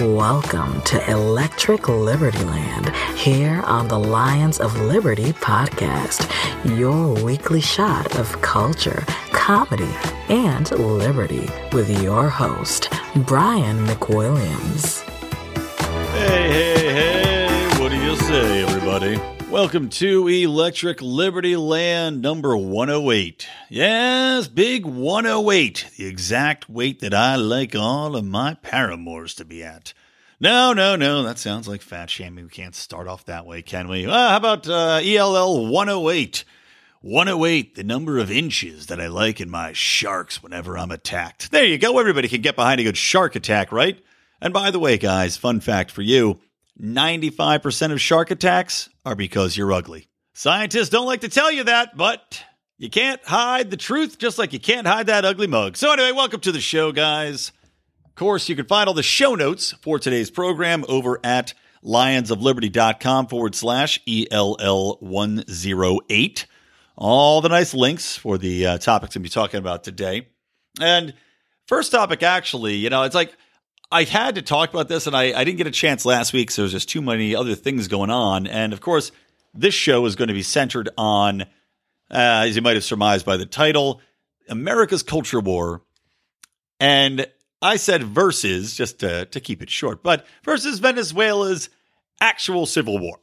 Welcome to Electric Liberty Land here on the Lions of Liberty podcast, your weekly shot of culture, comedy, and liberty with your host, Brian McWilliams. Hey, hey, hey, what do you say, everybody? Welcome to Electric Liberty Land number 108. Yes, big 108, the exact weight that I like all of my paramours to be at. No, no, no, that sounds like fat shaming. We can't start off that way, can we? Uh, how about uh, ELL 108? 108, the number of inches that I like in my sharks whenever I'm attacked. There you go. Everybody can get behind a good shark attack, right? And by the way, guys, fun fact for you 95% of shark attacks are because you're ugly. Scientists don't like to tell you that, but you can't hide the truth just like you can't hide that ugly mug. So, anyway, welcome to the show, guys. Of course, you can find all the show notes for today's program over at lionsofliberty.com forward slash ELL108. All the nice links for the uh, topics we'll be talking about today. And first topic, actually, you know, it's like I had to talk about this and I, I didn't get a chance last week, so there's just too many other things going on. And of course, this show is going to be centered on, uh, as you might have surmised by the title, America's Culture War. And I said versus, just to, to keep it short, but versus Venezuela's actual civil war,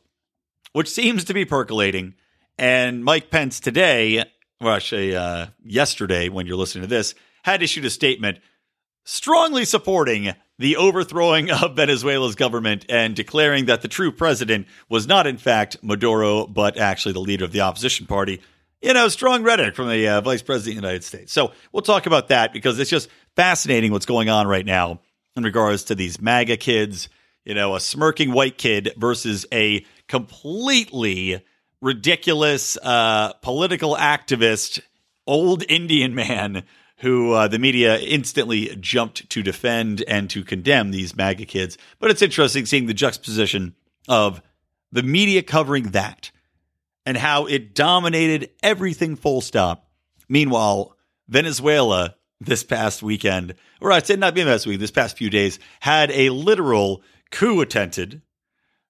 which seems to be percolating. And Mike Pence today, or actually uh, yesterday, when you're listening to this, had issued a statement strongly supporting the overthrowing of Venezuela's government and declaring that the true president was not, in fact, Maduro, but actually the leader of the opposition party. You know, strong rhetoric from the uh, vice president of the United States. So we'll talk about that because it's just fascinating what's going on right now in regards to these MAGA kids, you know, a smirking white kid versus a completely ridiculous uh, political activist, old Indian man who uh, the media instantly jumped to defend and to condemn these MAGA kids. But it's interesting seeing the juxtaposition of the media covering that and how it dominated everything full stop. Meanwhile, Venezuela this past weekend, or I'd say not being last week, this past few days, had a literal coup attempted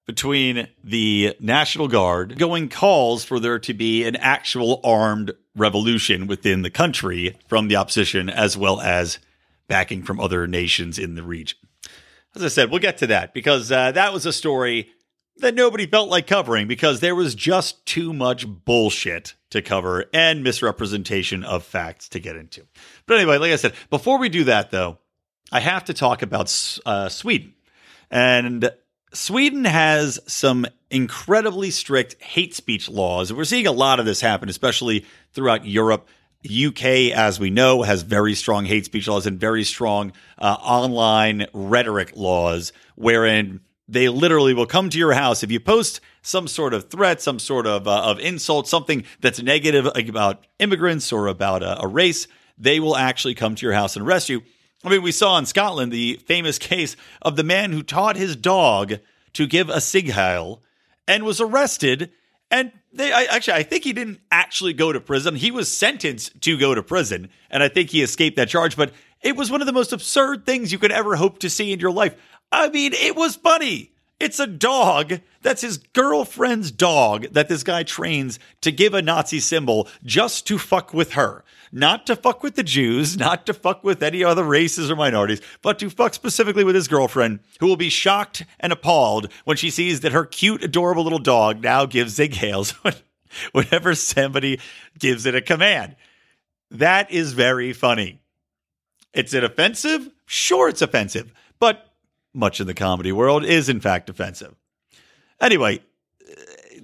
between the National Guard going calls for there to be an actual armed revolution within the country from the opposition, as well as backing from other nations in the region. As I said, we'll get to that because uh, that was a story that nobody felt like covering because there was just too much bullshit to cover and misrepresentation of facts to get into. But anyway, like I said, before we do that, though, I have to talk about uh, Sweden. And Sweden has some incredibly strict hate speech laws. We're seeing a lot of this happen, especially throughout Europe. UK, as we know, has very strong hate speech laws and very strong uh, online rhetoric laws, wherein they literally will come to your house if you post some sort of threat, some sort of uh, of insult, something that's negative about immigrants or about a, a race. They will actually come to your house and arrest you. I mean, we saw in Scotland the famous case of the man who taught his dog to give a Heil and was arrested. And they I, actually, I think he didn't actually go to prison. He was sentenced to go to prison, and I think he escaped that charge. But it was one of the most absurd things you could ever hope to see in your life. I mean, it was funny. It's a dog. That's his girlfriend's dog that this guy trains to give a Nazi symbol just to fuck with her. Not to fuck with the Jews, not to fuck with any other races or minorities, but to fuck specifically with his girlfriend, who will be shocked and appalled when she sees that her cute, adorable little dog now gives Sieg Heils. whenever somebody gives it a command. That is very funny. It's it offensive? Sure, it's offensive, but much in the comedy world is in fact offensive. Anyway,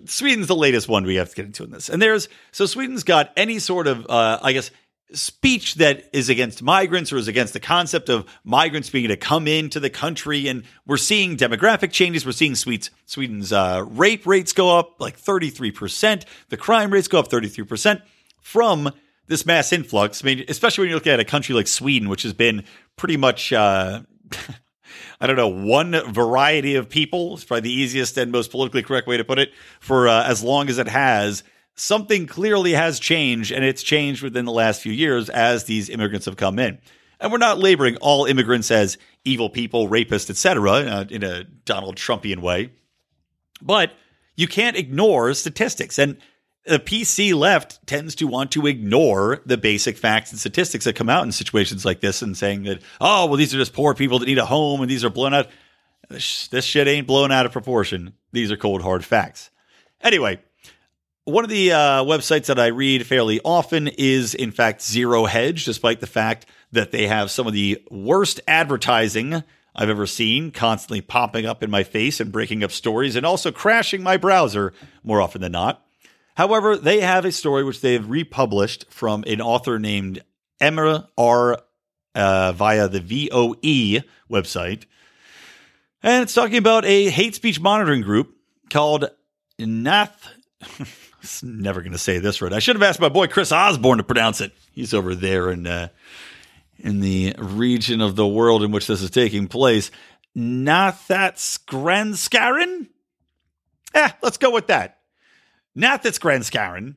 Sweden's the latest one we have to get into in this. And there's so Sweden's got any sort of uh, I guess speech that is against migrants or is against the concept of migrants being to come into the country. And we're seeing demographic changes. We're seeing Sweden's, uh, rape rates go up like 33%. The crime rates go up 33% from this mass influx. I mean, especially when you look at a country like Sweden, which has been pretty much, uh, I don't know, one variety of people. It's probably the easiest and most politically correct way to put it for uh, as long as it has something clearly has changed, and it's changed within the last few years as these immigrants have come in. And we're not labeling all immigrants as evil people, rapists, etc., uh, in a Donald Trumpian way. But you can't ignore statistics. And the PC left tends to want to ignore the basic facts and statistics that come out in situations like this and saying that, oh, well, these are just poor people that need a home and these are blown out. This, shit ain't blown out of proportion. These are cold, hard facts. Anyway, one of the uh, websites that I read fairly often is, in fact, Zero Hedge, despite the fact that they have some of the worst advertising I've ever seen, constantly popping up in my face and breaking up stories and also crashing my browser more often than not. However, they have a story which they have republished from an author named Emma R. Uh, via the VOE website. And it's talking about a hate speech monitoring group called Nath. It's never going to say this right. I should have asked my boy Chris Osborne to pronounce it. He's over there in uh, in the region of the world in which this is taking place. Nathatsgranskarin? Eh, let's go with that. Nathatsgranskarin,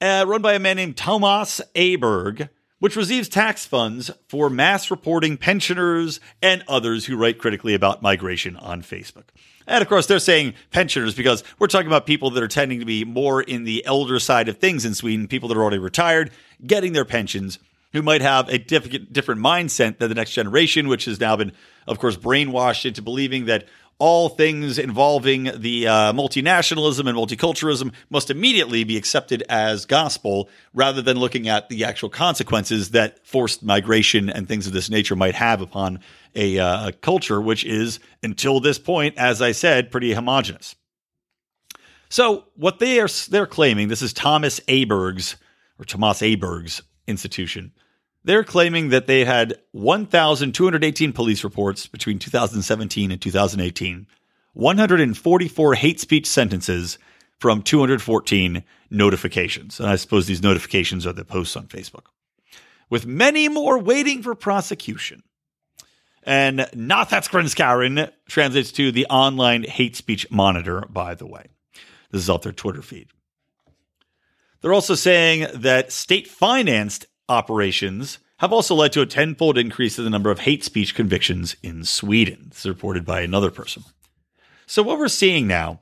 uh, run by a man named Thomas Aberg, which receives tax funds for mass reporting pensioners and others who write critically about migration on Facebook. And of course, they're saying pensioners because we're talking about people that are tending to be more in the elder side of things in Sweden, people that are already retired, getting their pensions, who might have a different mindset than the next generation, which has now been, of course, brainwashed into believing that all things involving the uh, multinationalism and multiculturalism must immediately be accepted as gospel rather than looking at the actual consequences that forced migration and things of this nature might have upon a, uh, a culture, which is, until this point, as I said, pretty homogenous. So, what they are they're claiming, this is Thomas Aberg's or Thomas Aberg's institution. They're claiming that they had 1,218 police reports between 2017 and 2018, 144 hate speech sentences from 214 notifications. And I suppose these notifications are the posts on Facebook, with many more waiting for prosecution. And Nathatsgranskarin translates to the online hate speech monitor, by the way. This is off their Twitter feed. They're also saying that state financed operations have also led to a tenfold increase in the number of hate speech convictions in Sweden. Is reported by another person. So, what we're seeing now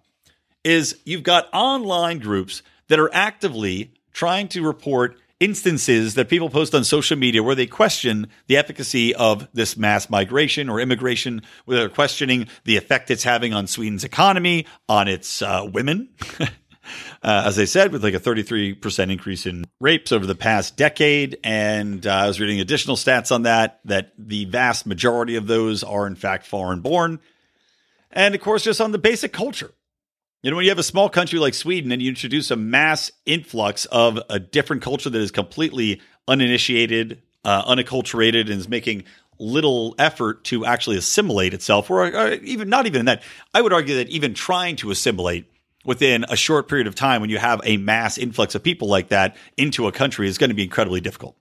is you've got online groups that are actively trying to report instances that people post on social media where they question the efficacy of this mass migration or immigration, where they're questioning the effect it's having on Sweden's economy, on its uh, women. Uh, as I said, with like a 33% increase in rapes over the past decade. And uh, I was reading additional stats on that, that the vast majority of those are in fact foreign born. And of course, just on the basic culture. You know, when you have a small country like Sweden and you introduce a mass influx of a different culture that is completely uninitiated, uh, unacculturated, and is making little effort to actually assimilate itself, or, or even not even that, I would argue that even trying to assimilate within a short period of time when you have a mass influx of people like that into a country is going to be incredibly difficult.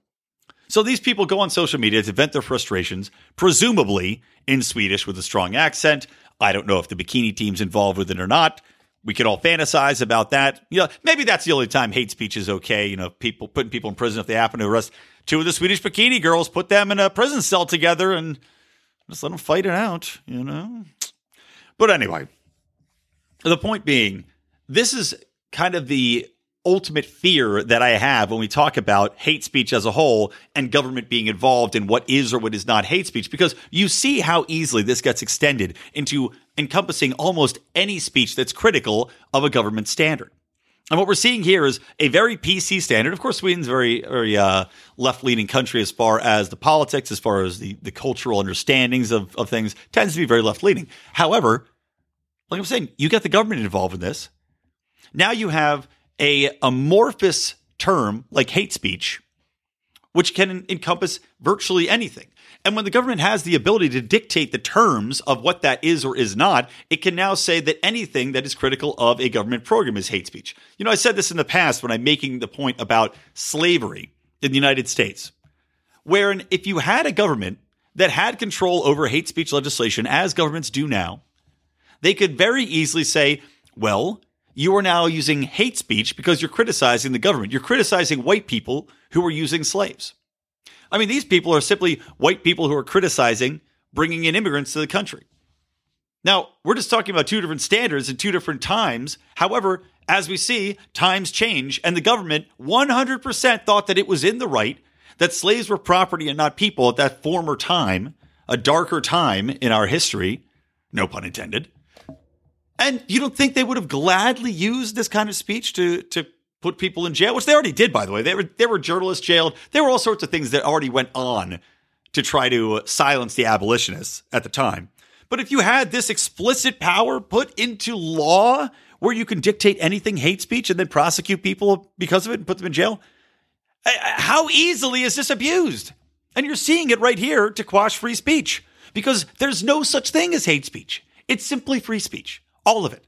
So these people go on social media to vent their frustrations, presumably in Swedish with a strong accent. I don't know if the bikini team's involved with it or not. We could all fantasize about that. You know, maybe that's the only time hate speech is okay. You know, people putting people in prison if they happen to arrest two of the Swedish bikini girls, put them in a prison cell together and just let them fight it out, you know? But anyway, the point being, this is kind of the ultimate fear that I have when we talk about hate speech as a whole and government being involved in what is or what is not hate speech, because you see how easily this gets extended into encompassing almost any speech that's critical of a government standard. And what we're seeing here is a very PC standard. Of course, Sweden's a very, very uh, left leaning country as far as the politics, as far as the, the cultural understandings of, of things, tends to be very left leaning. However, like I'm saying, you got the government involved in this. Now you have a amorphous term like hate speech, which can encompass virtually anything. And when the government has the ability to dictate the terms of what that is or is not, it can now say that anything that is critical of a government program is hate speech. You know, I said this in the past when I'm making the point about slavery in the United States, wherein if you had a government that had control over hate speech legislation, as governments do now, they could very easily say, well, you are now using hate speech because you're criticizing the government. You're criticizing white people who were using slaves. I mean, these people are simply white people who are criticizing bringing in immigrants to the country. Now, we're just talking about two different standards and two different times. However, as we see, times change, and the government 100% thought that it was in the right, that slaves were property and not people at that former time, a darker time in our history, no pun intended. And you don't think they would have gladly used this kind of speech to, to put people in jail, which they already did, by the way. They were there were journalists jailed. There were all sorts of things that already went on to try to silence the abolitionists at the time. But if you had this explicit power put into law where you can dictate anything hate speech and then prosecute people because of it and put them in jail, how easily is this abused? And you're seeing it right here to quash free speech because there's no such thing as hate speech. It's simply free speech, all of it.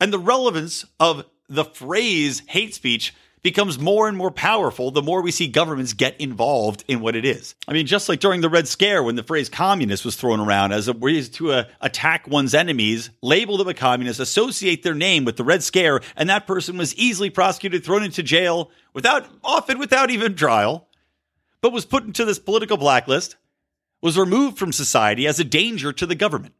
And the relevance of the phrase hate speech becomes more and more powerful the more we see governments get involved in what it is. I mean, just like during the Red Scare when the phrase communist was thrown around as a way to uh, attack one's enemies, label them a communist, associate their name with the Red Scare, and that person was easily prosecuted, thrown into jail without, often without even trial, but was put into this political blacklist, was removed from society as a danger to the government.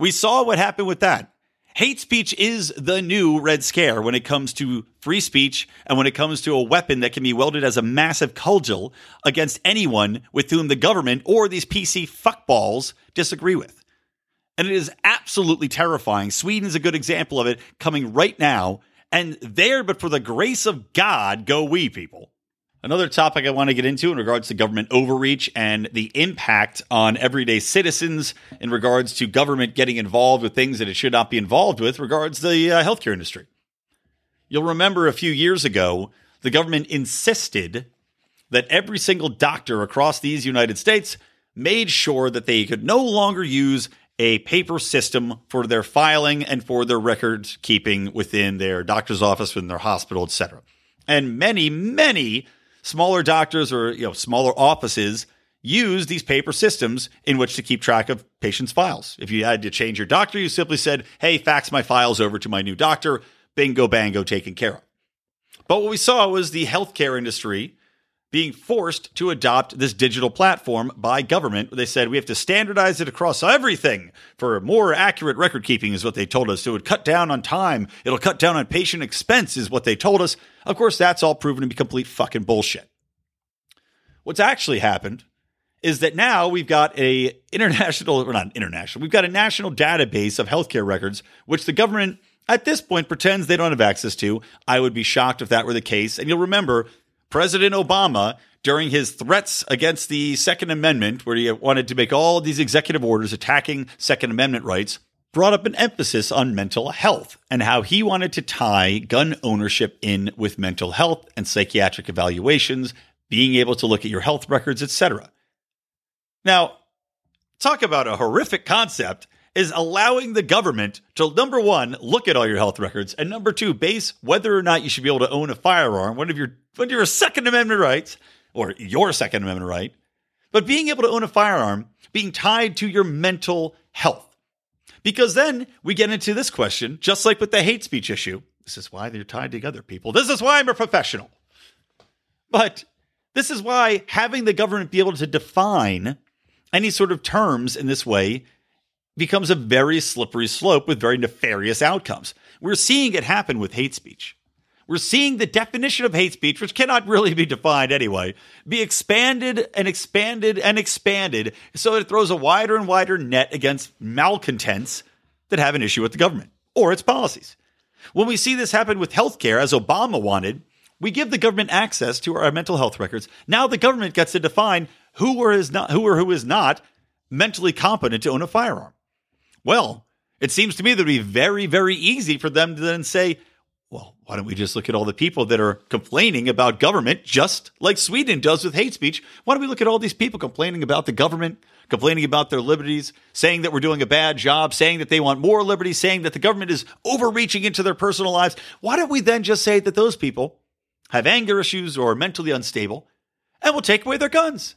We saw what happened with that. Hate speech is the new Red Scare when it comes to free speech and when it comes to a weapon that can be wielded as a massive cudgel against anyone with whom the government or these PC fuckballs disagree with. And it is absolutely terrifying. Sweden is a good example of it coming right now. And there, but for the grace of God, go we, people. Another topic I want to get into in regards to government overreach and the impact on everyday citizens in regards to government getting involved with things that it should not be involved with regards the uh, healthcare industry. You'll remember a few years ago, the government insisted that every single doctor across these United States made sure that they could no longer use a paper system for their filing and for their record keeping within their doctor's office, within their hospital, etc. And many, many smaller doctors or you know smaller offices use these paper systems in which to keep track of patients' files. If you had to change your doctor, you simply said, "Hey, fax my files over to my new doctor." Bingo, bango, taken care of. But what we saw was the healthcare industry being forced to adopt this digital platform by government. They said we have to standardize it across everything for more accurate record keeping, is what they told us. It would cut down on time. It'll cut down on patient expense, is what they told us. Of course, that's all proven to be complete fucking bullshit. What's actually happened is that now we've got a international, or not international, we've got a national database of healthcare records, which the government at this point pretends they don't have access to. I would be shocked if that were the case. And you'll remember President Obama, during his threats against the Second Amendment, where he wanted to make all these executive orders attacking Second Amendment rights, brought up an emphasis on mental health and how he wanted to tie gun ownership in with mental health and psychiatric evaluations, being able to look at your health records, etc. Now, talk about a horrific concept is allowing the government to number one look at all your health records and number two base whether or not you should be able to own a firearm one of your one of your second amendment rights or your second amendment right but being able to own a firearm being tied to your mental health because then we get into this question just like with the hate speech issue this is why they're tied together people this is why i'm a professional but this is why having the government be able to define any sort of terms in this way becomes a very slippery slope with very nefarious outcomes. We're seeing it happen with hate speech. We're seeing the definition of hate speech, which cannot really be defined anyway, be expanded and expanded and expanded so it throws a wider and wider net against malcontents that have an issue with the government or its policies. When we see this happen with healthcare, as Obama wanted, we give the government access to our mental health records. Now the government gets to define who or is not who or who is not mentally competent to own a firearm. Well, it seems to me that it would be very, very easy for them to then say, well, why don't we just look at all the people that are complaining about government, just like Sweden does with hate speech? Why don't we look at all these people complaining about the government, complaining about their liberties, saying that we're doing a bad job, saying that they want more liberty, saying that the government is overreaching into their personal lives? Why don't we then just say that those people have anger issues or are mentally unstable and we'll take away their guns?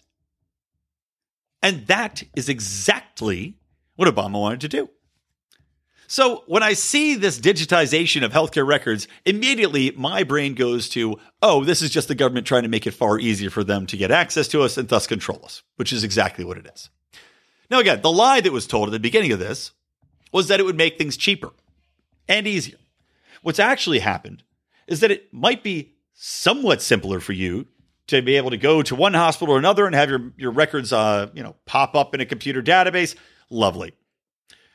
And that is exactly what Obama wanted to do. So when I see this digitization of healthcare records, immediately my brain goes to, oh, this is just the government trying to make it far easier for them to get access to us and thus control us, which is exactly what it is. Now, again, the lie that was told at the beginning of this was that it would make things cheaper and easier. What's actually happened is that it might be somewhat simpler for you to be able to go to one hospital or another and have your, your records uh, you know, pop up in a computer database. Lovely.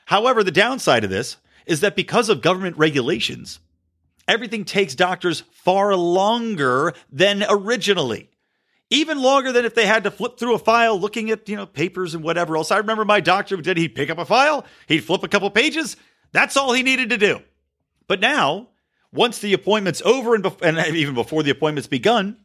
However, the downside of this is that because of government regulations, everything takes doctors far longer than originally. Even longer than if they had to flip through a file looking at, you know, papers and whatever else. I remember my doctor did he'd pick up a file, he'd flip a couple pages. That's all he needed to do. But now, once the appointment's over and, bef- and even before the appointment's begun,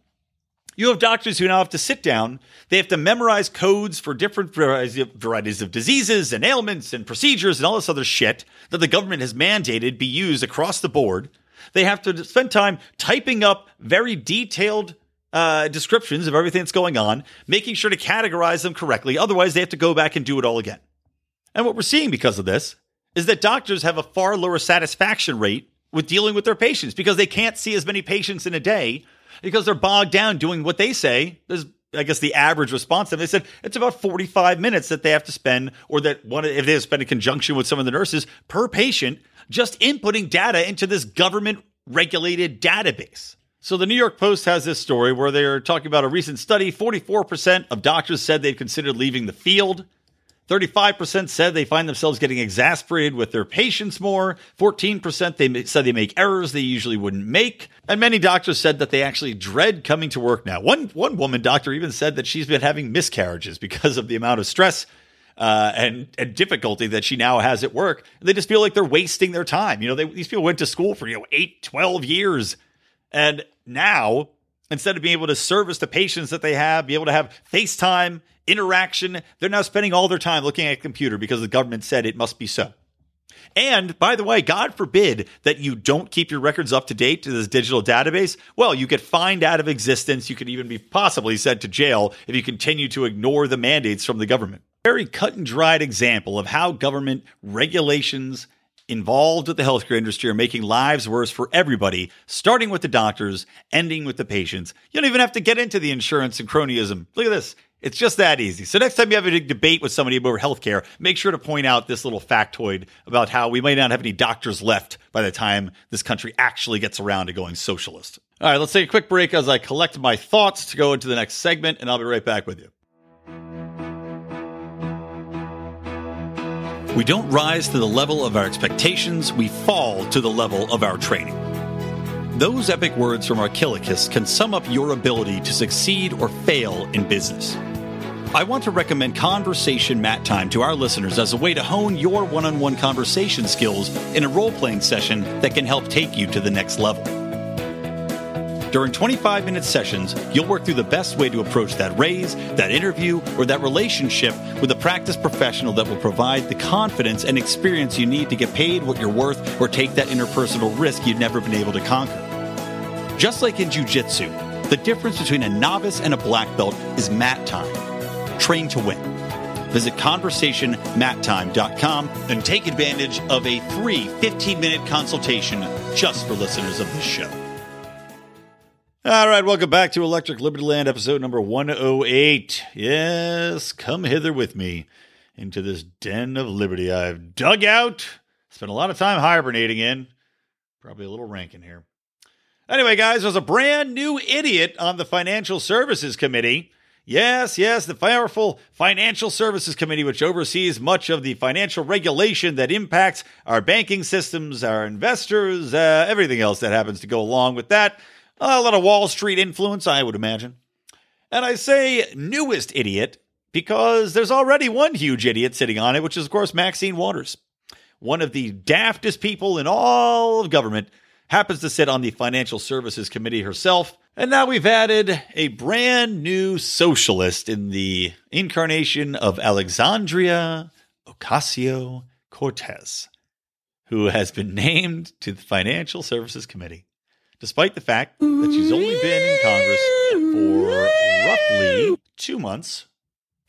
you have doctors who now have to sit down. They have to memorize codes for different varieties of diseases and ailments and procedures and all this other shit that the government has mandated be used across the board. They have to spend time typing up very detailed uh, descriptions of everything that's going on, making sure to categorize them correctly. Otherwise, they have to go back and do it all again. And what we're seeing because of this is that doctors have a far lower satisfaction rate with dealing with their patients because they can't see as many patients in a day because they're bogged down doing what they say is I guess the average response time. They said it's about 45 minutes that they have to spend, or that one if they spend in conjunction with some of the nurses per patient, just inputting data into this government regulated database. So the New York Post has this story where they're talking about a recent study. 44% of doctors said they'd considered leaving the field. 35% said they find themselves getting exasperated with their patients more. 14% they said they make errors they usually wouldn't make. And many doctors said that they actually dread coming to work now. One, one woman doctor even said that she's been having miscarriages because of the amount of stress uh, and, and difficulty that she now has at work. And They just feel like they're wasting their time. You know, they, these people went to school for, you know, eight, 12 years. And now, instead of being able to service the patients that they have, be able to have FaceTime, interaction. They're now spending all their time looking at a computer because the government said it must be so. And by the way, God forbid that you don't keep your records up to date to this digital database. Well, you get fined out of existence. You could even be possibly sent to jail if you continue to ignore the mandates from the government. Very cut and dried example of how government regulations involved with the healthcare industry are making lives worse for everybody, starting with the doctors, ending with the patients. You don't even have to get into the insurance and cronyism. Look at this. It's just that easy. So next time you have a debate with somebody about healthcare, make sure to point out this little factoid about how we might not have any doctors left by the time this country actually gets around to going socialist. All right, let's take a quick break as I collect my thoughts to go into the next segment, and I'll be right back with you. We don't rise to the level of our expectations, we fall to the level of our training. Those epic words from Archilochus can sum up your ability to succeed or fail in business. I want to recommend Conversation Mat Time to our listeners as a way to hone your one on one conversation skills in a role playing session that can help take you to the next level. During 25 minute sessions, you'll work through the best way to approach that raise, that interview, or that relationship with a practice professional that will provide the confidence and experience you need to get paid what you're worth or take that interpersonal risk you've never been able to conquer. Just like in Jiu Jitsu, the difference between a novice and a black belt is mat time train to win. Visit conversationmattime.com and take advantage of a free 15 minute consultation just for listeners of this show. All right, welcome back to Electric Liberty Land, episode number 108. Yes, come hither with me into this den of liberty I've dug out, spent a lot of time hibernating in. Probably a little rank in here. Anyway, guys, there's a brand new idiot on the Financial Services Committee Yes, yes, the powerful Financial Services Committee, which oversees much of the financial regulation that impacts our banking systems, our investors, uh, everything else that happens to go along with that. A lot of Wall Street influence, I would imagine. And I say newest idiot because there's already one huge idiot sitting on it, which is, of course, Maxine Waters. One of the daftest people in all of government happens to sit on the Financial Services Committee herself. And now we've added a brand new socialist in the incarnation of Alexandria Ocasio Cortez, who has been named to the Financial Services Committee, despite the fact that she's only been in Congress for roughly two months.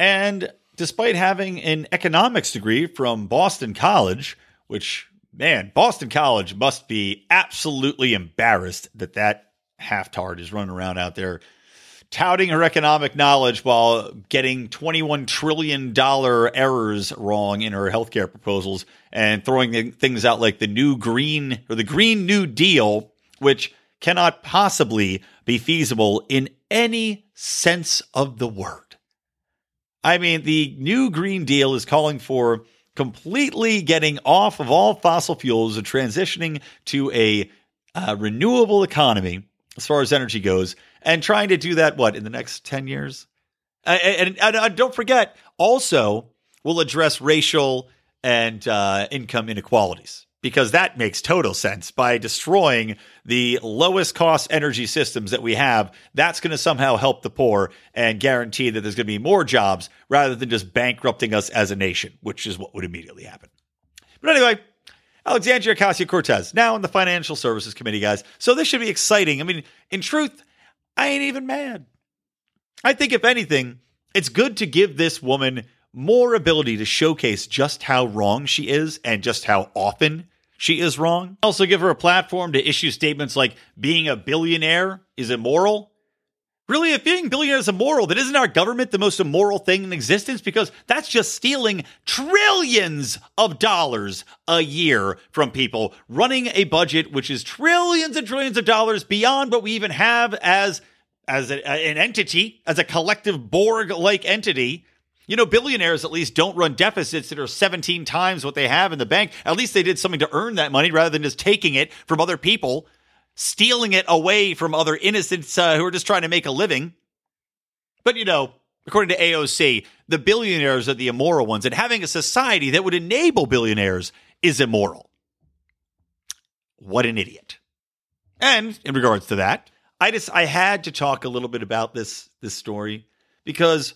And despite having an economics degree from Boston College, which, man, Boston College must be absolutely embarrassed that that half-tard is running around out there touting her economic knowledge while getting $21 trillion errors wrong in her healthcare proposals and throwing things out like the new green or the green new deal, which cannot possibly be feasible in any sense of the word. I mean, the new green deal is calling for completely getting off of all fossil fuels and transitioning to a uh, renewable economy as far as energy goes, and trying to do that, what, in the next 10 years? And, and, and, don't forget, also, we'll address racial and uh, income inequalities because that makes total sense. By destroying the lowest cost energy systems that we have, that's going to somehow help the poor and guarantee that there's going to be more jobs rather than just bankrupting us as a nation, which is what would immediately happen. But anyway, Alexandria Ocasio Cortez, now in the Financial Services Committee, guys. So this should be exciting. I mean, in truth, I ain't even mad. I think, if anything, it's good to give this woman more ability to showcase just how wrong she is and just how often she is wrong. Also, give her a platform to issue statements like being a billionaire is immoral Really, if being billionaire is immoral, then isn't our government the most immoral thing in existence? Because that's just stealing trillions of dollars a year from people, running a budget which is trillions and trillions of dollars beyond what we even have as as a, an entity, as a collective Borg-like entity. You know, billionaires at least don't run deficits that are 17 times what they have in the bank. At least they did something to earn that money rather than just taking it from other people stealing it away from other innocents uh, who are just trying to make a living. But you know, according to AOC, the billionaires are the immoral ones, and having a society that would enable billionaires is immoral. What an idiot. And in regards to that, I just I had to talk a little bit about this this story because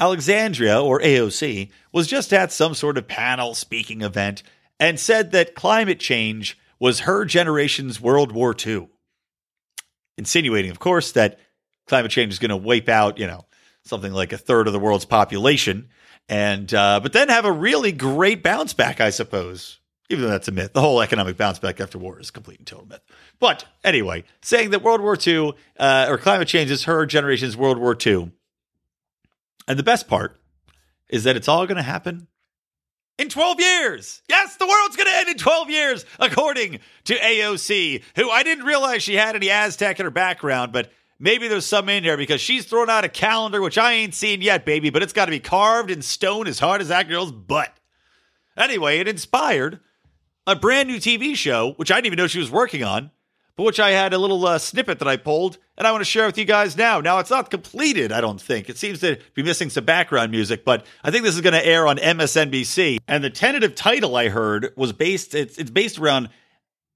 Alexandria or AOC was just at some sort of panel speaking event and said that climate change was her generation's World War II, insinuating, of course, that climate change is going to wipe out, you know, something like a third of the world's population, and uh, but then have a really great bounce back, I suppose. Even though that's a myth, the whole economic bounce back after war is a complete and total myth. But anyway, saying that World War II uh, or climate change is her generation's World War II, and the best part is that it's all going to happen in 12 years. Yes, the world's going to end in 12 years, according to AOC, who I didn't realize she had any Aztec in her background, but maybe there's some in here because she's thrown out a calendar, which I ain't seen yet, baby, but it's got to be carved in stone as hard as that girl's butt. Anyway, it inspired a brand new TV show, which I didn't even know she was working on, but which I had a little uh, snippet that I pulled, and I want to share with you guys now. Now, it's not completed, I don't think. It seems to be missing some background music, but I think this is going to air on MSNBC. And the tentative title I heard was based, it's, it's based around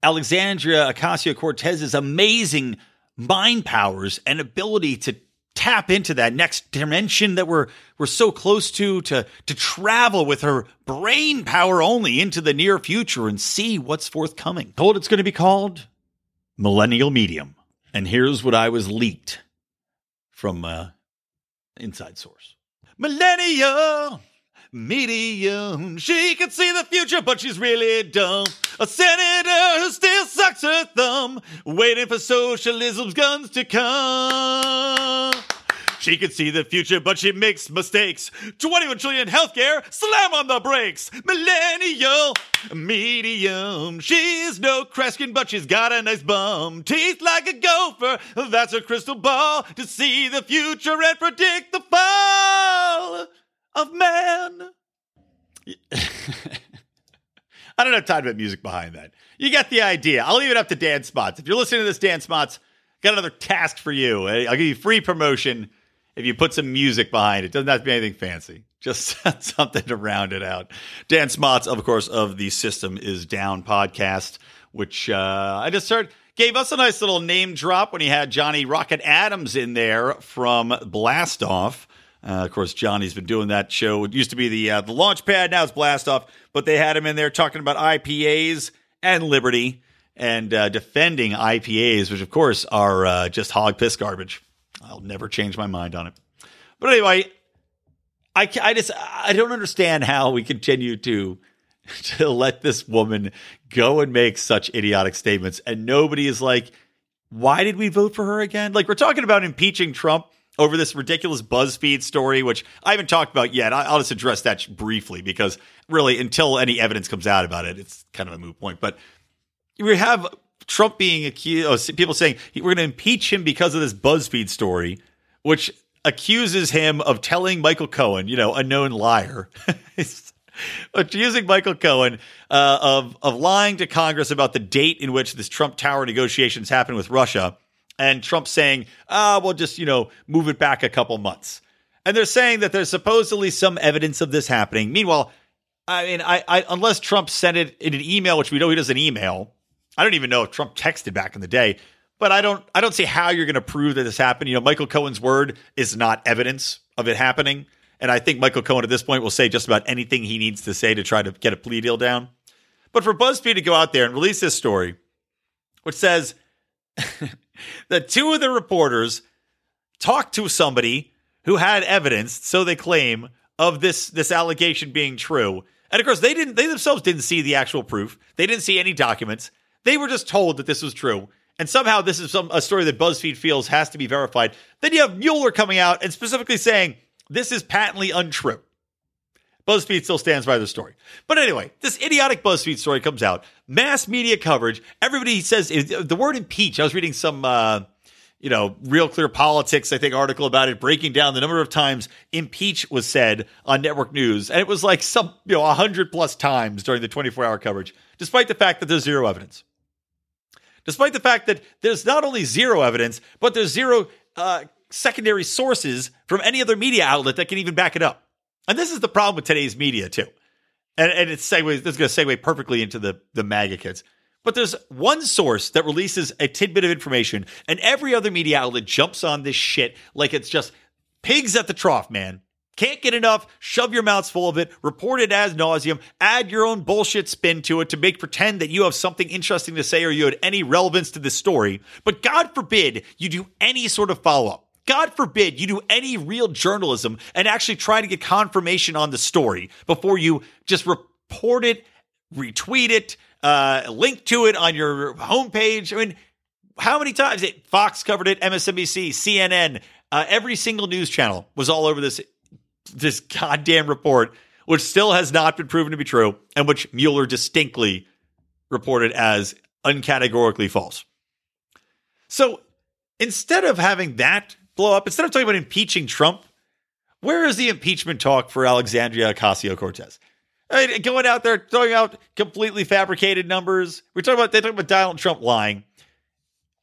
Alexandria Ocasio Cortez's amazing mind powers and ability to tap into that next dimension that we're we're so close to to to travel with her brain power only into the near future and see what's forthcoming. Told it's going to be called Millennial Medium. And here's what I was leaked from uh, inside source. Millennial medium. She can see the future, but she's really dumb. A senator who still sucks her thumb, waiting for socialism's guns to come. She can see the future, but she makes mistakes. 21 trillion healthcare, slam on the brakes. Millennial, medium. She's no Kreskin, but she's got a nice bum. Teeth like a gopher, that's her crystal ball. To see the future and predict the fall of man. I don't have time to put music behind that. You get the idea. I'll leave it up to Dan Spots. If you're listening to this, Dan Spots, got another task for you. I'll give you free promotion if you put some music behind it. Doesn't have to be anything fancy. Just something to round it out. Dan Smots, of course, of the System is Down podcast, which uh, I just heard gave us a nice little name drop when he had Johnny Rocket Adams in there from Blast Off. Uh, of course, Johnny's been doing that show. It used to be the uh, the launch pad, now it's Blast Off, but they had him in there talking about IPAs and Liberty and uh, defending IPAs, which of course are uh, just hog piss garbage. I'll never change my mind on it. But anyway, I, I just I don't understand how we continue to to let this woman go and make such idiotic statements, and nobody is like, why did we vote for her again? Like we're talking about impeaching Trump over this ridiculous BuzzFeed story, which I haven't talked about yet. I'll just address that briefly because really, until any evidence comes out about it, it's kind of a moot point. But we have Trump being accused, oh, people saying we're going to impeach him because of this BuzzFeed story, which accuses him of telling Michael Cohen, you know, a known liar, accusing Michael Cohen uh, of of lying to Congress about the date in which this Trump Tower negotiations happened with Russia, and Trump saying, "Ah, we'll just you know move it back a couple months." And they're saying that there's supposedly some evidence of this happening. Meanwhile, I mean, I, I unless Trump sent it in an email, which we know he doesn't email, I don't even know if Trump texted back in the day, but I don't I don't see how you're going to prove that this happened. You know, Michael Cohen's word is not evidence of it happening, and I think Michael Cohen at this point will say just about anything he needs to say to try to get a plea deal down. But for BuzzFeed to go out there and release this story, which says that two of the reporters talked to somebody who had evidence, so they claim, of this this allegation being true. And of course, they didn't they themselves didn't see the actual proof. They didn't see any documents. They were just told that this was true. And somehow this is some a story that BuzzFeed feels has to be verified. Then you have Mueller coming out and specifically saying this is patently untrue. BuzzFeed still stands by the story. But anyway, this idiotic BuzzFeed story comes out. Mass media coverage. Everybody says the word impeach. I was reading some, uh, you know, Real Clear Politics, I think, article about it, breaking down the number of times impeach was said on network news. And it was like some, you know, 100 plus times during the 24 hour coverage, despite the fact that there's zero evidence despite the fact that there's not only zero evidence, but there's zero uh, secondary sources from any other media outlet that can even back it up. And this is the problem with today's media too. And, and it's segues, this is going to segue perfectly into the, the MAGA kids. But there's one source that releases a tidbit of information, and every other media outlet jumps on this shit like it's just pigs at the trough, man. Can't get enough, shove your mouths full of it, report it as nauseum, add your own bullshit spin to it to make pretend that you have something interesting to say or you had any relevance to this story. But God forbid you do any sort of follow up. God forbid you do any real journalism and actually try to get confirmation on the story before you just report it, retweet it, uh, link to it on your homepage. I mean, how many times it Fox covered it, MSNBC, CNN, uh, every single news channel was all over this this goddamn report, which still has not been proven to be true, and which Mueller distinctly reported as uncategorically false. So instead of having that blow up, instead of talking about impeaching Trump, where is the impeachment talk for Alexandria Ocasio Cortez? I mean, going out there throwing out completely fabricated numbers. We're talking about they talk about Donald Trump lying.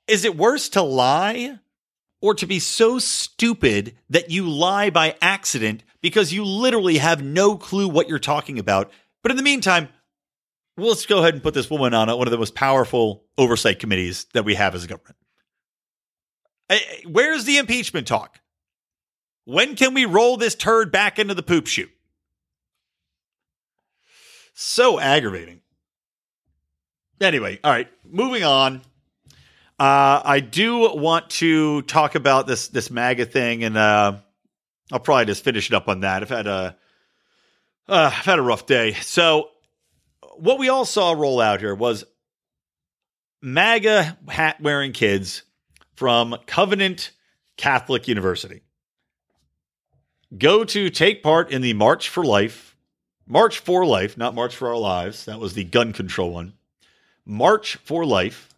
Is it worse to lie or to be so stupid that you lie by accident because you literally have no clue what you're talking about. But in the meantime, well, let's go ahead and put this woman on one of the most powerful oversight committees that we have as a government. Where's the impeachment talk? When can we roll this turd back into the poop chute? So aggravating. Anyway, all right, moving on. Uh, I do want to talk about this this MAGA thing, and uh, I'll probably just finish it up on that. I've had a uh, I've had a rough day. So what we all saw roll out here was MAGA hat wearing kids from Covington Catholic University. go to take part in the March for Life, March for Life, not March for Our Lives. That was the gun control one. March for Life.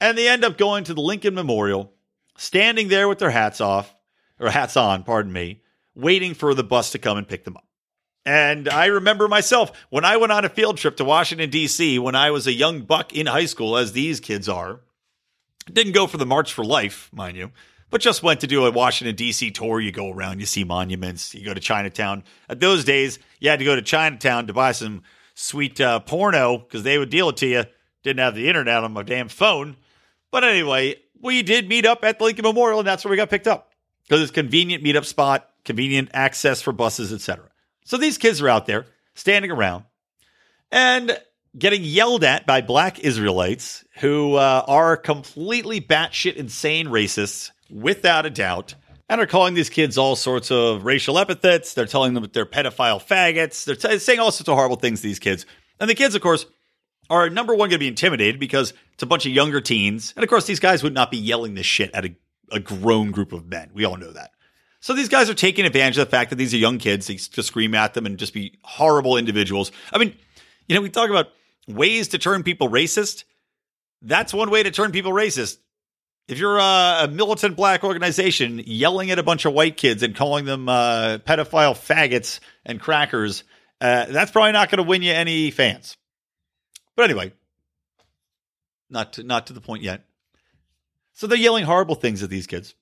And they end up going to the Lincoln Memorial, standing there with their hats off, or hats on, pardon me, waiting for the bus to come and pick them up. And I remember myself when I went on a field trip to Washington, D.C., when I was a young buck in high school, as these kids are. Didn't go for the March for Life, mind you, but just went to do a Washington, D.C. tour. You go around, you see monuments, you go to Chinatown. At those days, you had to go to Chinatown to buy some sweet uh, porno because they would deal it to you. Didn't have the internet on my damn phone. But anyway, we did meet up at the Lincoln Memorial, and that's where we got picked up because it's convenient meetup spot, convenient access for buses, etc. So these kids are out there standing around and getting yelled at by black Israelites who uh, are completely batshit insane racists, without a doubt, and are calling these kids all sorts of racial epithets. They're telling them that they're pedophile faggots. They're t- saying all sorts of horrible things to these kids. And the kids, of course, are number one going to be intimidated because it's a bunch of younger teens. And of course, these guys would not be yelling this shit at a, a grown group of men. We all know that. So these guys are taking advantage of the fact that these are young kids to scream at them and just be horrible individuals. I mean, you know, we talk about ways to turn people racist. That's one way to turn people racist. If you're a, a militant black organization yelling at a bunch of white kids and calling them uh, pedophile faggots and crackers, uh, that's probably not going to win you any fans. But anyway, not to, not to the point yet. So they're yelling horrible things at these kids.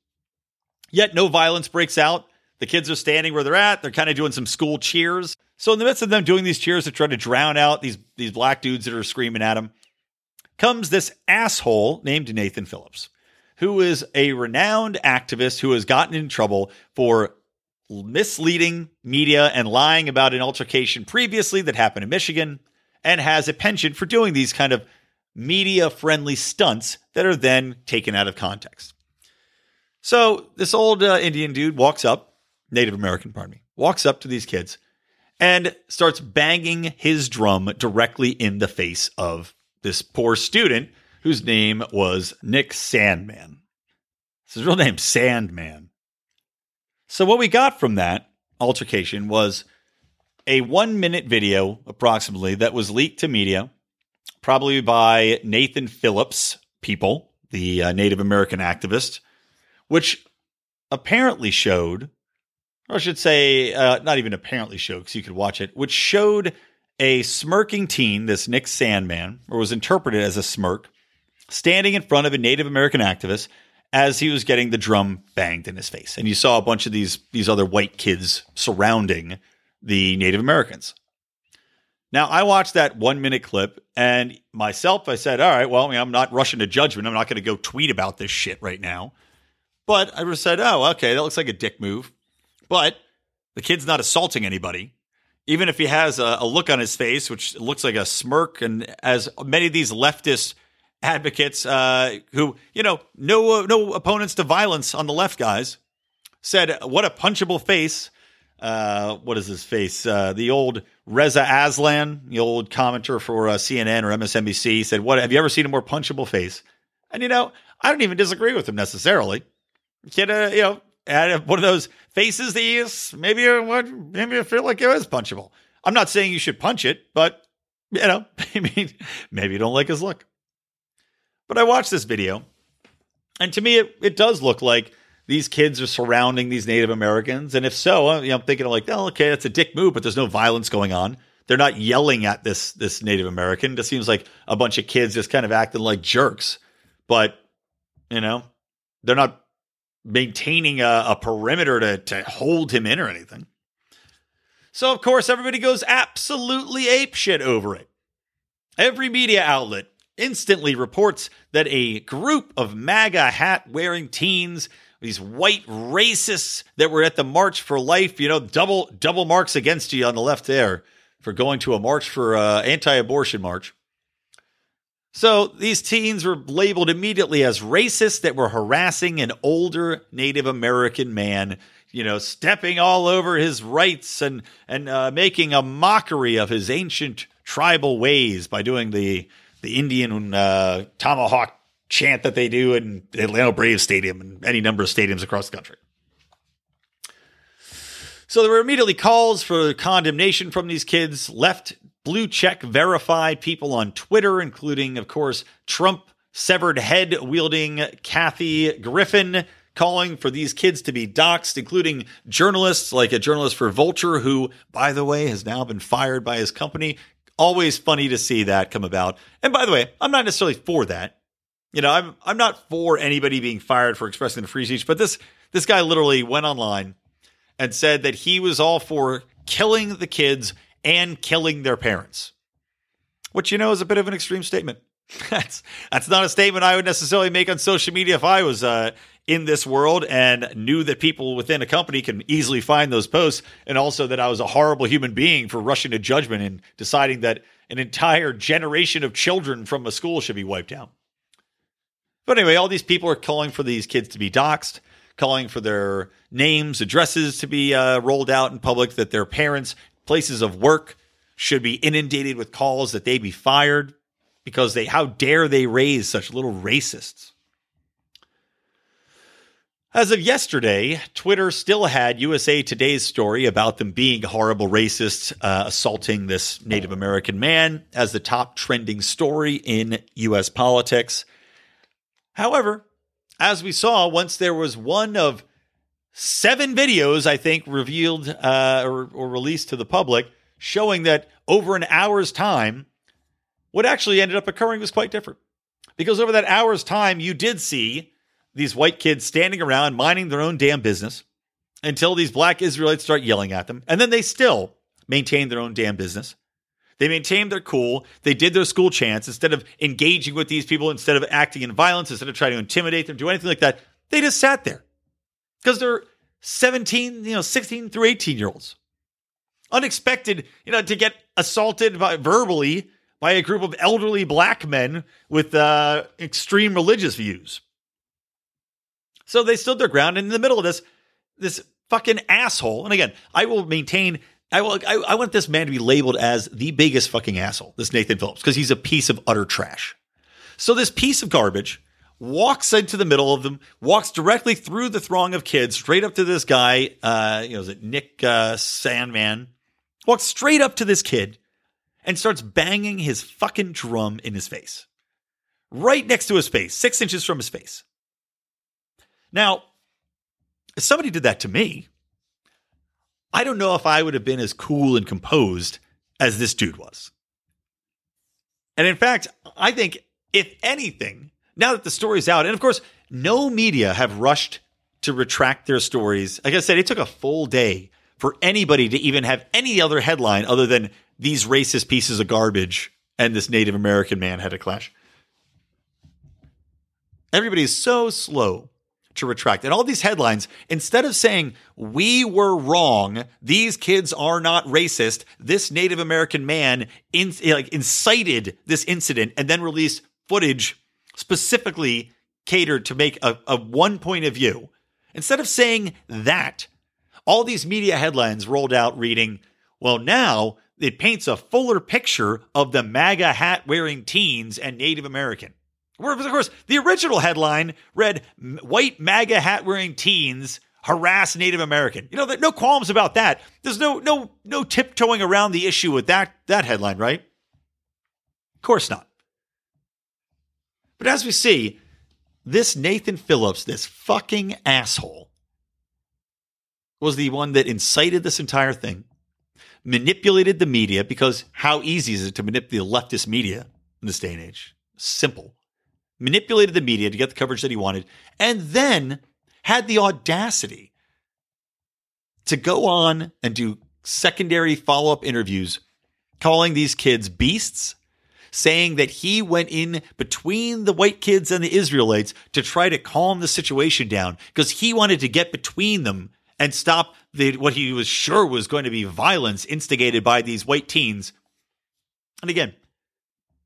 Yet no violence breaks out. The kids are standing where they're at. They're kind of doing some school cheers. So in the midst of them doing these cheers to try to drown out these these black dudes that are screaming at them, comes this asshole named Nathan Phillips, who is a renowned activist who has gotten in trouble for misleading media and lying about an altercation previously that happened in Michigan and has a penchant for doing these kind of media friendly stunts that are then taken out of context. So this old uh, Indian dude walks up, Native American, pardon me, walks up to these kids and starts banging his drum directly in the face of this poor student whose name was Nick Sandmann. His real name, Sandmann. So what we got from that altercation was a one minute video, approximately, that was leaked to media, probably by Nathan Phillips people, the uh, Native American activist, which apparently showed, or I should say, uh, not even apparently showed, because you could watch it, which showed a smirking teen, this Nick Sandmann, or was interpreted as a smirk, standing in front of a Native American activist as he was getting the drum banged in his face. And you saw a bunch of these these other white kids surrounding the Native Americans. Now, I watched that one minute clip and myself, I said, all right, well, I mean, I'm not rushing to judgment. I'm not going to go tweet about this shit right now. But I just said, oh, okay, that looks like a dick move. But the kid's not assaulting anybody. Even if he has a, a look on his face, which looks like a smirk, and as many of these leftist advocates uh, who, you know, no uh, no opponents to violence on the left guys said, "What a punchable face." Uh, what is his face? Uh, the old Reza Aslan, the old commenter for uh, CNN or MSNBC, said, "What have you ever seen a more punchable face?" And you know, I don't even disagree with him necessarily. Kid, uh, you know, one of those faces that you maybe uh, maybe you feel like it was punchable. I'm not saying you should punch it, but you know, maybe maybe you don't like his look. But I watched this video, and to me, it, it does look like these kids are surrounding these Native Americans. And if so, uh, I'm thinking like, oh, okay, that's a dick move, but there's no violence going on. They're not yelling at this this Native American. It seems like a bunch of kids just kind of acting like jerks. But you know, they're not maintaining a, a perimeter to to hold him in or anything. So of course, everybody goes absolutely apeshit over it. Every media outlet instantly reports that a group of MAGA hat wearing teens, these white racists that were at the March for Life, you know, double double marks against you on the left there for going to a march for uh, anti-abortion march. So these teens were labeled immediately as racists that were harassing an older Native American man, you know, stepping all over his rights and and uh, making a mockery of his ancient tribal ways by doing the the Indian uh, tomahawk chant that they do in Atlanta Braves Stadium and any number of stadiums across the country. So there were immediately calls for condemnation from these kids, left blue check verified people on Twitter, including, of course, Trump severed head wielding Kathy Griffin, calling for these kids to be doxxed, including journalists like a journalist for Vulture, who, by the way, has now been fired by his company. Always funny to see that come about. And by the way, I'm not necessarily for that. You know, I'm I'm not for anybody being fired for expressing the free speech, but this this guy literally went online and said that he was all for killing the kids and killing their parents. Which you know is a bit of an extreme statement. That's that's not a statement I would necessarily make on social media if I was uh, in this world and knew that people within a company can easily find those posts, and also that I was a horrible human being for rushing to judgment and deciding that an entire generation of children from a school should be wiped out. But anyway, all these people are calling for these kids to be doxxed, calling for their names, addresses to be uh, rolled out in public, that their parents, places of work should be inundated with calls that they be fired because they how dare they raise such little racists. As of yesterday, Twitter still had USA Today's story about them being horrible racists uh, assaulting this Native American man as the top trending story in US politics. However, as we saw, once there was one of seven videos, I think, revealed uh, or, or released to the public showing that over an hour's time, what actually ended up occurring was quite different. Because over that hour's time, you did see these white kids standing around minding their own damn business until these black Israelites start yelling at them. And then they still maintain their own damn business. They maintained their cool. They did their school chants instead of engaging with these people, instead of acting in violence, instead of trying to intimidate them, do anything like that. They just sat there because they're 17, you know, 16 through 18 year olds. Unexpected, you know, to get assaulted by, verbally by a group of elderly black men with uh, extreme religious views. So they stood their ground. And in the middle of this, this fucking asshole, and again, I will maintain I, will, I, I want this man to be labeled as the biggest fucking asshole, this Nathan Phillips, because he's a piece of utter trash. So this piece of garbage walks into the middle of them, walks directly through the throng of kids, straight up to this guy. Uh, you know, is it Nick uh, Sandmann? Walks straight up to this kid and starts banging his fucking drum in his face, right next to his face, six inches from his face. Now, if somebody did that to me, I don't know if I would have been as cool and composed as this dude was. And in fact, I think if anything, now that the story's out, and of course, no media have rushed to retract their stories. Like I said, it took a full day for anybody to even have any other headline other than these racist pieces of garbage and this Native American man had a clash. Everybody is so slow to retract. And all these headlines, instead of saying, we were wrong, these kids are not racist, this Native American man in, like, incited this incident and then released footage specifically catered to make a, a one point of view. Instead of saying that, all these media headlines rolled out reading, well, now it paints a fuller picture of the MAGA hat wearing teens and Native American. Of course, the original headline read White MAGA hat wearing teens harass Native American. You know, no qualms about that. There's no no no tiptoeing around the issue with that that headline, right? Of course not. But as we see, this Nathan Phillips, this fucking asshole, was the one that incited this entire thing, manipulated the media because how easy is it to manipulate the leftist media in this day and age? Simple manipulated the media to get the coverage that he wanted, and then had the audacity to go on and do secondary follow up interviews calling these kids beasts, saying that he went in between the white kids and the Israelites to try to calm the situation down because he wanted to get between them and stop the, what he was sure was going to be violence instigated by these white teens. And again,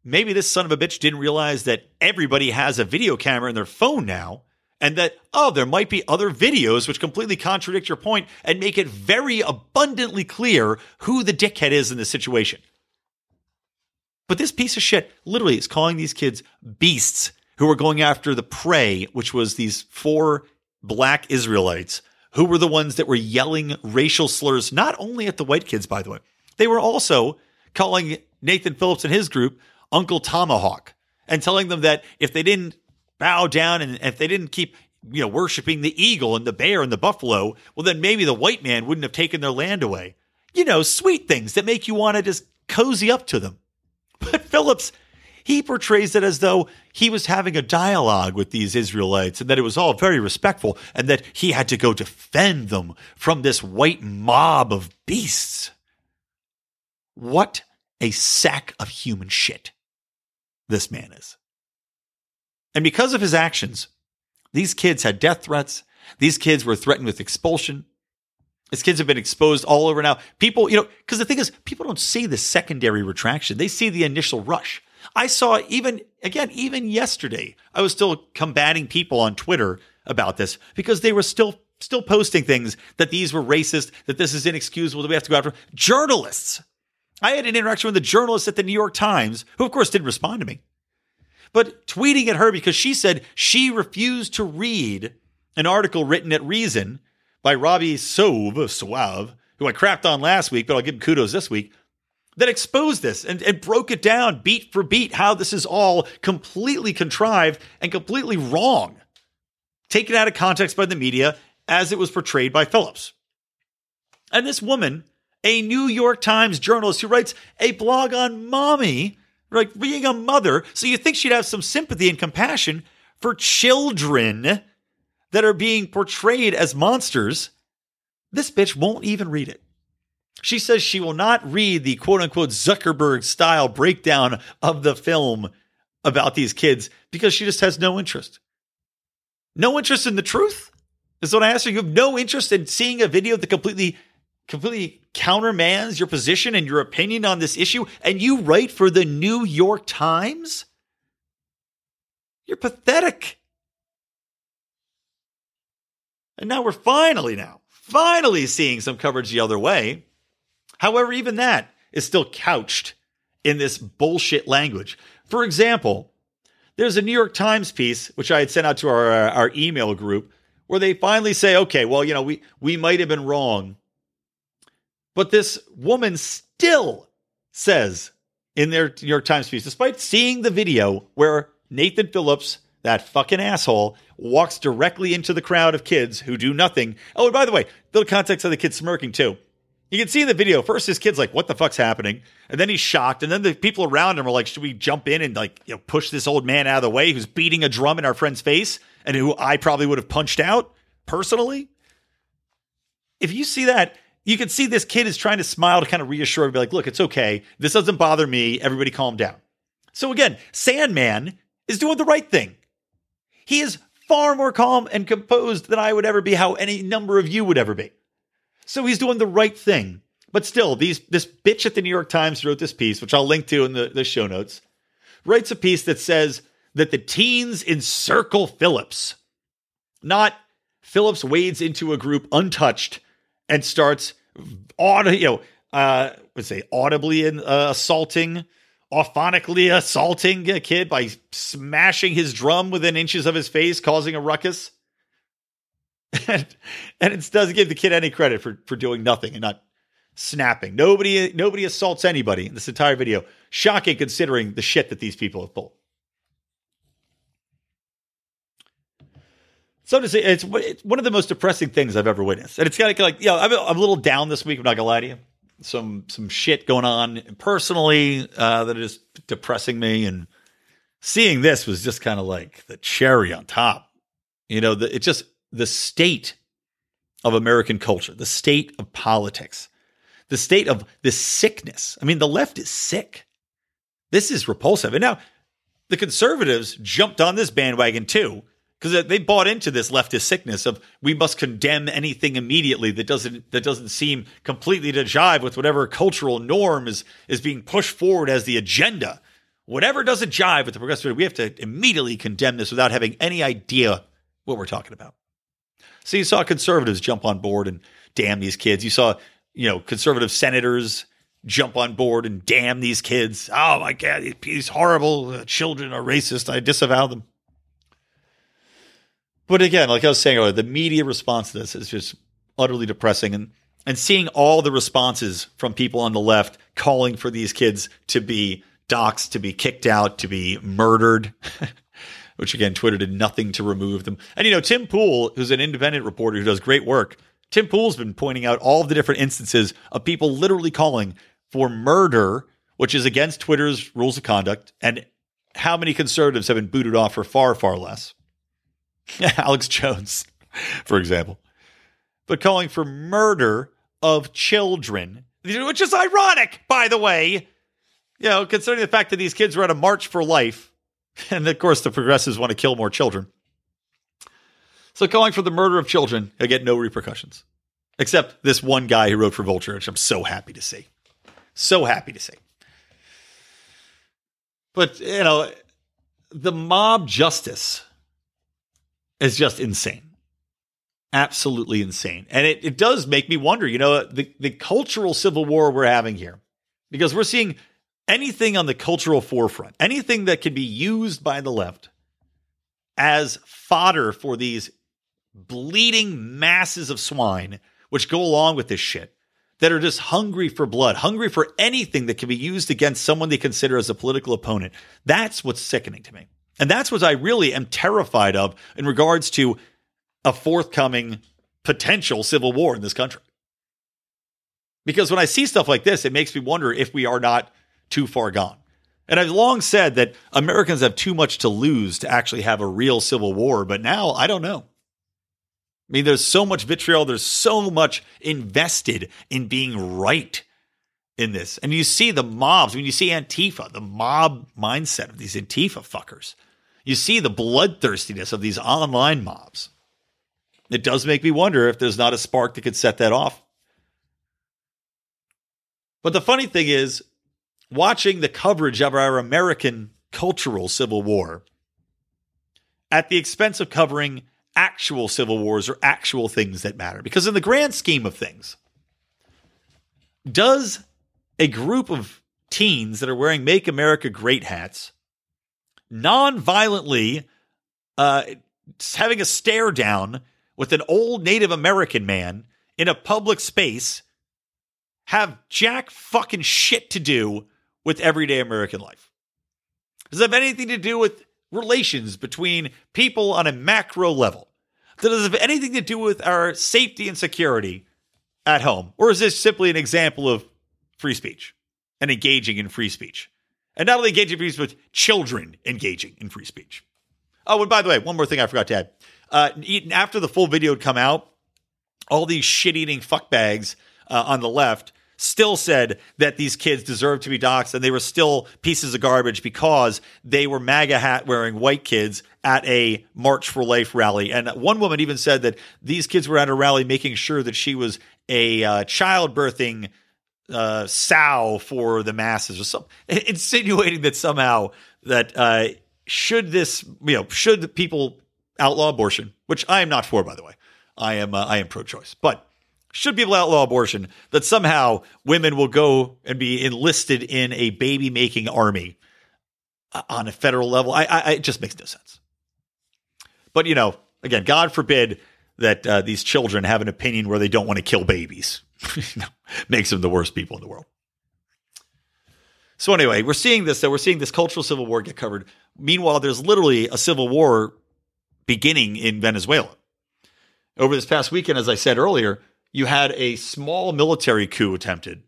maybe this son of a bitch didn't realize that everybody has a video camera in their phone now and that, oh, there might be other videos which completely contradict your point and make it very abundantly clear who the dickhead is in this situation. But this piece of shit literally is calling these kids beasts who are going after the prey, which was these four black Israelites who were the ones that were yelling racial slurs, not only at the white kids, by the way, they were also calling Nathan Phillips and his group Uncle Tomahawk and telling them that if they didn't bow down and if they didn't keep you know worshiping the eagle and the bear and the buffalo, well then maybe the white man wouldn't have taken their land away. You know, sweet things that make you want to just cozy up to them. But Phillips, he portrays it as though he was having a dialogue with these Israelites and that it was all very respectful and that he had to go defend them from this white mob of beasts. What a sack of human shit this man is. And because of his actions, these kids had death threats. These kids were threatened with expulsion. These kids have been exposed all over now. People, you know, because the thing is, people don't see the secondary retraction. They see the initial rush. I saw even, again, even yesterday, I was still combating people on Twitter about this because they were still, still posting things that these were racist, that this is inexcusable, that we have to go after journalists. I had an interaction with a journalist at the New York Times, who of course didn't respond to me, but tweeting at her because she said she refused to read an article written at Reason by Robby Soave, Suave, who I crapped on last week, but I'll give him kudos this week, that exposed this and, and broke it down beat for beat how this is all completely contrived and completely wrong, taken out of context by the media as it was portrayed by Phillips. And this woman a New York Times journalist who writes a blog on mommy, like being a mother. So you think she'd have some sympathy and compassion for children that are being portrayed as monsters. This bitch won't even read it. She says she will not read the quote unquote Zuckerberg style breakdown of the film about these kids because she just has no interest. No interest in the truth? Is what I asked her. You have no interest in seeing a video that completely completely countermands your position and your opinion on this issue, and you write for the New York Times? You're pathetic. And now we're finally now, finally seeing some coverage the other way. However, even that is still couched in this bullshit language. For example, there's a New York Times piece, which I had sent out to our, uh, our email group, where they finally say, okay, well, you know, we, we might have been wrong but this woman still says in their New York Times piece, despite seeing the video where Nathan Phillips, that fucking asshole, walks directly into the crowd of kids who do nothing. Oh, and by the way, little context of the kids smirking too. You can see in the video, first his kid's like, what the fuck's happening? And then he's shocked. And then the people around him are like, should we jump in and like, you know, push this old man out of the way who's beating a drum in our friend's face and who I probably would have punched out personally? If you see that, you can see this kid is trying to smile to kind of reassure and be like, look, it's okay. This doesn't bother me. Everybody calm down. So again, Sandmann is doing the right thing. He is far more calm and composed than I would ever be, how any number of you would ever be. So he's doing the right thing. But still, these this bitch at the New York Times wrote this piece, which I'll link to in the, the show notes, writes a piece that says that the teens encircle Phillips. Not Phillips wades into a group untouched and starts aud- you know, uh, let's say audibly uh, assaulting, auphonically assaulting a kid by smashing his drum within inches of his face, causing a ruckus. and, and it doesn't give the kid any credit for for doing nothing and not snapping. Nobody nobody assaults anybody in this entire video. Shocking considering the shit that these people have pulled. So to say, it's, it's one of the most depressing things I've ever witnessed, and it's kind of like, yeah, I'm, I'm a little down this week. I'm not gonna lie to you. Some some shit going on personally uh, that is depressing me, and seeing this was just kind of like the cherry on top. You know, the, it just the state of American culture, the state of politics, the state of this sickness. I mean, the left is sick. This is repulsive. And now the conservatives jumped on this bandwagon too because they bought into this leftist sickness of we must condemn anything immediately that doesn't that doesn't seem completely to jive with whatever cultural norm is is being pushed forward as the agenda. Whatever doesn't jive with the progressive, we have to immediately condemn this without having any idea what we're talking about. So you saw conservatives jump on board and damn these kids. You saw you know conservative senators jump on board and damn these kids. Oh my god, these horrible children are racist. I disavow them. But again, like I was saying earlier, the media response to this is just utterly depressing. And and seeing all the responses from people on the left calling for these kids to be doxxed, to be kicked out, to be murdered, which again, Twitter did nothing to remove them. And you know, Tim Pool, who's an independent reporter who does great work, Tim Pool's been pointing out all of the different instances of people literally calling for murder, which is against Twitter's rules of conduct, and how many conservatives have been booted off for far, far less. Alex Jones, for example. But calling for murder of children, which is ironic, by the way. You know, considering the fact that these kids were at a march for life, and of course the progressives want to kill more children. So calling for the murder of children, I get no repercussions. Except this one guy who wrote for Vulture, which I'm so happy to see. So happy to see. But, you know, the mob justice is just insane. Absolutely insane. And it, it does make me wonder, you know, the, the cultural civil war we're having here, because we're seeing anything on the cultural forefront, anything that can be used by the left as fodder for these bleeding masses of swine which go along with this shit that are just hungry for blood, hungry for anything that can be used against someone they consider as a political opponent. That's what's sickening to me. And that's what I really am terrified of in regards to a forthcoming potential civil war in this country. Because when I see stuff like this, it makes me wonder if we are not too far gone. And I've long said that Americans have too much to lose to actually have a real civil war, but now I don't know. I mean, there's so much vitriol, there's so much invested in being right in this. And you see the mobs, when you see Antifa, the mob mindset of these Antifa fuckers, you see the bloodthirstiness of these online mobs. It does make me wonder if there's not a spark that could set that off. But the funny thing is, watching the coverage of our American cultural civil war at the expense of covering actual civil wars or actual things that matter. Because in the grand scheme of things, does a group of teens that are wearing Make America Great hats non-violently uh, having a stare down with an old Native American man in a public space have jack fucking shit to do with everyday American life? Does it have anything to do with relations between people on a macro level? Does it have anything to do with our safety and security at home? Or is this simply an example of free speech and engaging in free speech? And not only engaging in free speech, but children engaging in free speech. Oh, and by the way, one more thing I forgot to add. Uh, after the full video had come out, all these shit eating fuckbags uh, on the left still said that these kids deserved to be doxxed and they were still pieces of garbage because they were MAGA hat wearing white kids at a March for Life rally. And one woman even said that these kids were at a rally making sure that she was a uh, childbirthing uh, sow for the masses or something, insinuating that somehow that uh, should this, you know, should people outlaw abortion, which I am not for, by the way. I am uh, I am pro-choice, but should people outlaw abortion, that somehow women will go and be enlisted in a baby making army uh, on a federal level. I, I, it just makes no sense. But you know, again, God forbid that uh, these children have an opinion where they don't want to kill babies. makes them the worst people in the world. So anyway, we're seeing this. So we're seeing this cultural civil war get covered. Meanwhile, there's literally a civil war beginning in Venezuela. Over this past weekend, as I said earlier, you had a small military coup attempted.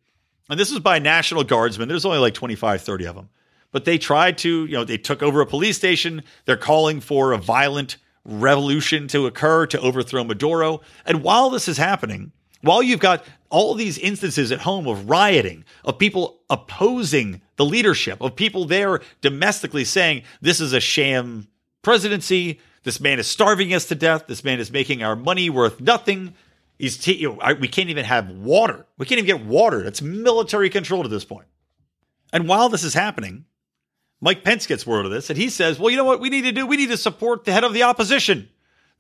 And this was by National Guardsmen. There's only like 25, 30 of them. But they tried to, you know, they took over a police station. They're calling for a violent revolution to occur to overthrow Maduro. And while this is happening, while you've got all these instances at home of rioting, of people opposing the leadership, of people there domestically saying this is a sham presidency, this man is starving us to death, this man is making our money worth nothing, He's t- you know, I, we can't even have water. We can't even get water. It's military control at this point. And while this is happening, Mike Pence gets word of this and he says, well, you know what we need to do? We need to support the head of the opposition,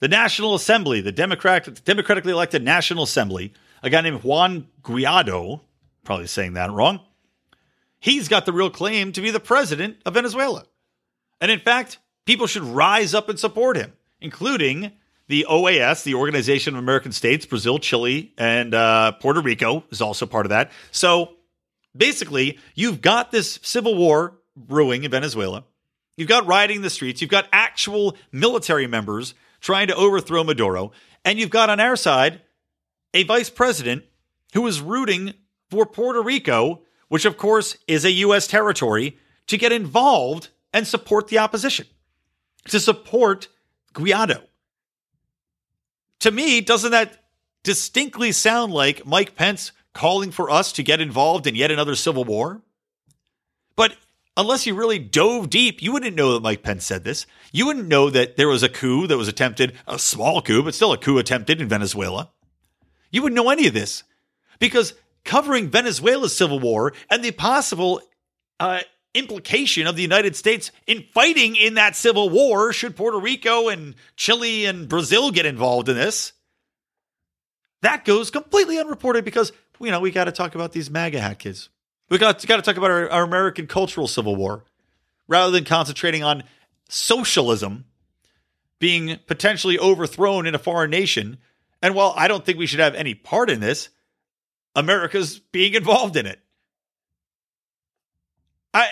the National Assembly, the Democrat, democratically elected National Assembly, a guy named Juan Guaido, probably saying that wrong. He's got the real claim to be the president of Venezuela. And in fact, people should rise up and support him, including the OAS, the Organization of American States, Brazil, Chile, and uh, Puerto Rico is also part of that. So basically, you've got this civil war brewing in Venezuela. You've got rioting in the streets. You've got actual military members trying to overthrow Maduro. And you've got on our side a vice president who is rooting for Puerto Rico, which of course is a U.S. territory, to get involved and support the opposition, to support Guaido. To me, doesn't that distinctly sound like Mike Pence calling for us to get involved in yet another civil war? But unless you really dove deep, you wouldn't know that Mike Pence said this. You wouldn't know that there was a coup that was attempted, a small coup, but still a coup attempted in Venezuela. You wouldn't know any of this because covering Venezuela's civil war and the possible uh, implication of the United States in fighting in that civil war should Puerto Rico and Chile and Brazil get involved in this. That goes completely unreported because, you know, we got to talk about these MAGA hat kids. We got, got to talk about our, our American cultural civil war rather than concentrating on socialism being potentially overthrown in a foreign nation. And while I don't think we should have any part in this, America's being involved in it. I,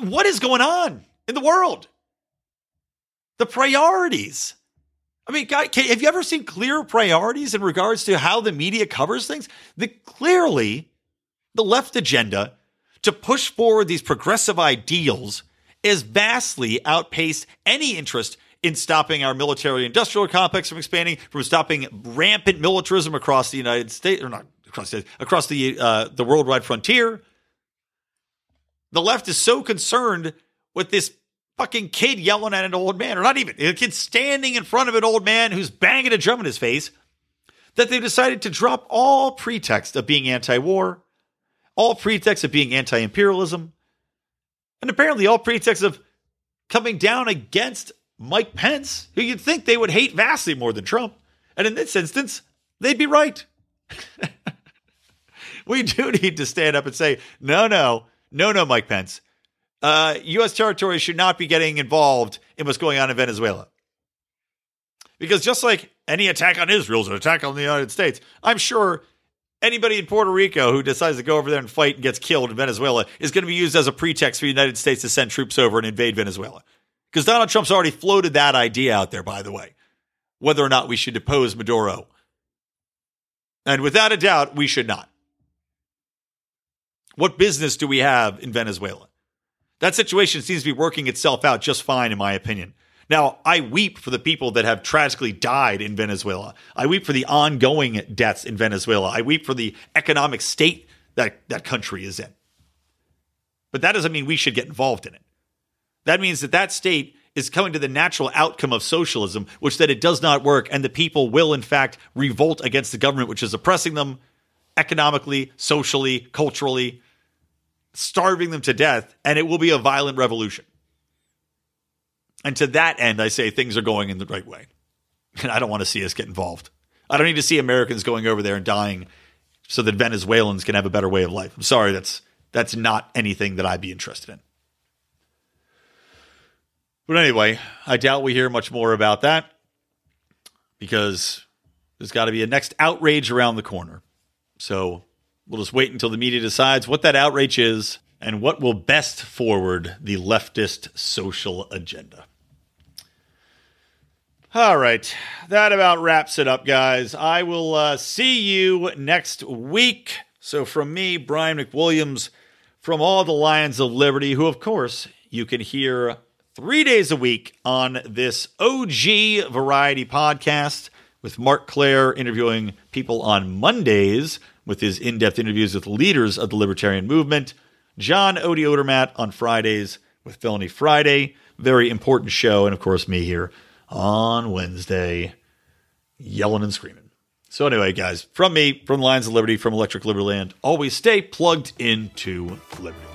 what is going on in the world? The priorities. I mean, God, can, have you ever seen clear priorities in regards to how the media covers things? The clearly, the left agenda to push forward these progressive ideals is vastly outpaced any interest in stopping our military industrial complex from expanding, from stopping rampant militarism across the United States, or not across the, across the uh, the worldwide frontier, the left is so concerned with this fucking kid yelling at an old man, or not even a kid standing in front of an old man who's banging a drum in his face, that they decided to drop all pretext of being anti war, all pretext of being anti imperialism, and apparently all pretext of coming down against Mike Pence, who you'd think they would hate vastly more than Trump. And in this instance, they'd be right. we do need to stand up and say, no, no, no, no, Mike Pence. Uh, U.S. territory should not be getting involved in what's going on in Venezuela. Because just like any attack on Israel is an attack on the United States, I'm sure anybody in Puerto Rico who decides to go over there and fight and gets killed in Venezuela is going to be used as a pretext for the United States to send troops over and invade Venezuela. Because Donald Trump's already floated that idea out there, by the way, whether or not we should depose Maduro. And without a doubt, we should not. What business do we have in Venezuela? That situation seems to be working itself out just fine, in my opinion. Now, I weep for the people that have tragically died in Venezuela. I weep for the ongoing deaths in Venezuela. I weep for the economic state that that country is in. But that doesn't mean we should get involved in it. That means that that state is coming to the natural outcome of socialism, which is that it does not work, and the people will, in fact, revolt against the government, which is oppressing them economically, socially, culturally, starving them to death, and it will be a violent revolution. And to that end, I say things are going in the right way. And I don't want to see us get involved. I don't need to see Americans going over there and dying so that Venezuelans can have a better way of life. I'm sorry, that's that's not anything that I'd be interested in. But anyway, I doubt we hear much more about that because there's got to be a next outrage around the corner. So we'll just wait until the media decides what that outrage is and what will best forward the leftist social agenda. All right, that about wraps it up, guys. I will uh, see you next week. So, from me, Brian McWilliams, from all the Lions of Liberty, who, of course, you can hear three days a week on this OG variety podcast with Marc Clair interviewing people on Mondays with his in depth interviews with leaders of the libertarian movement. John Odie Odermatt on Fridays with Felony Friday. Very important show. And of course, me here on Wednesday, yelling and screaming. So, anyway, guys, from me, from Lions of Liberty, from Electric Liberty Land, always stay plugged into liberty.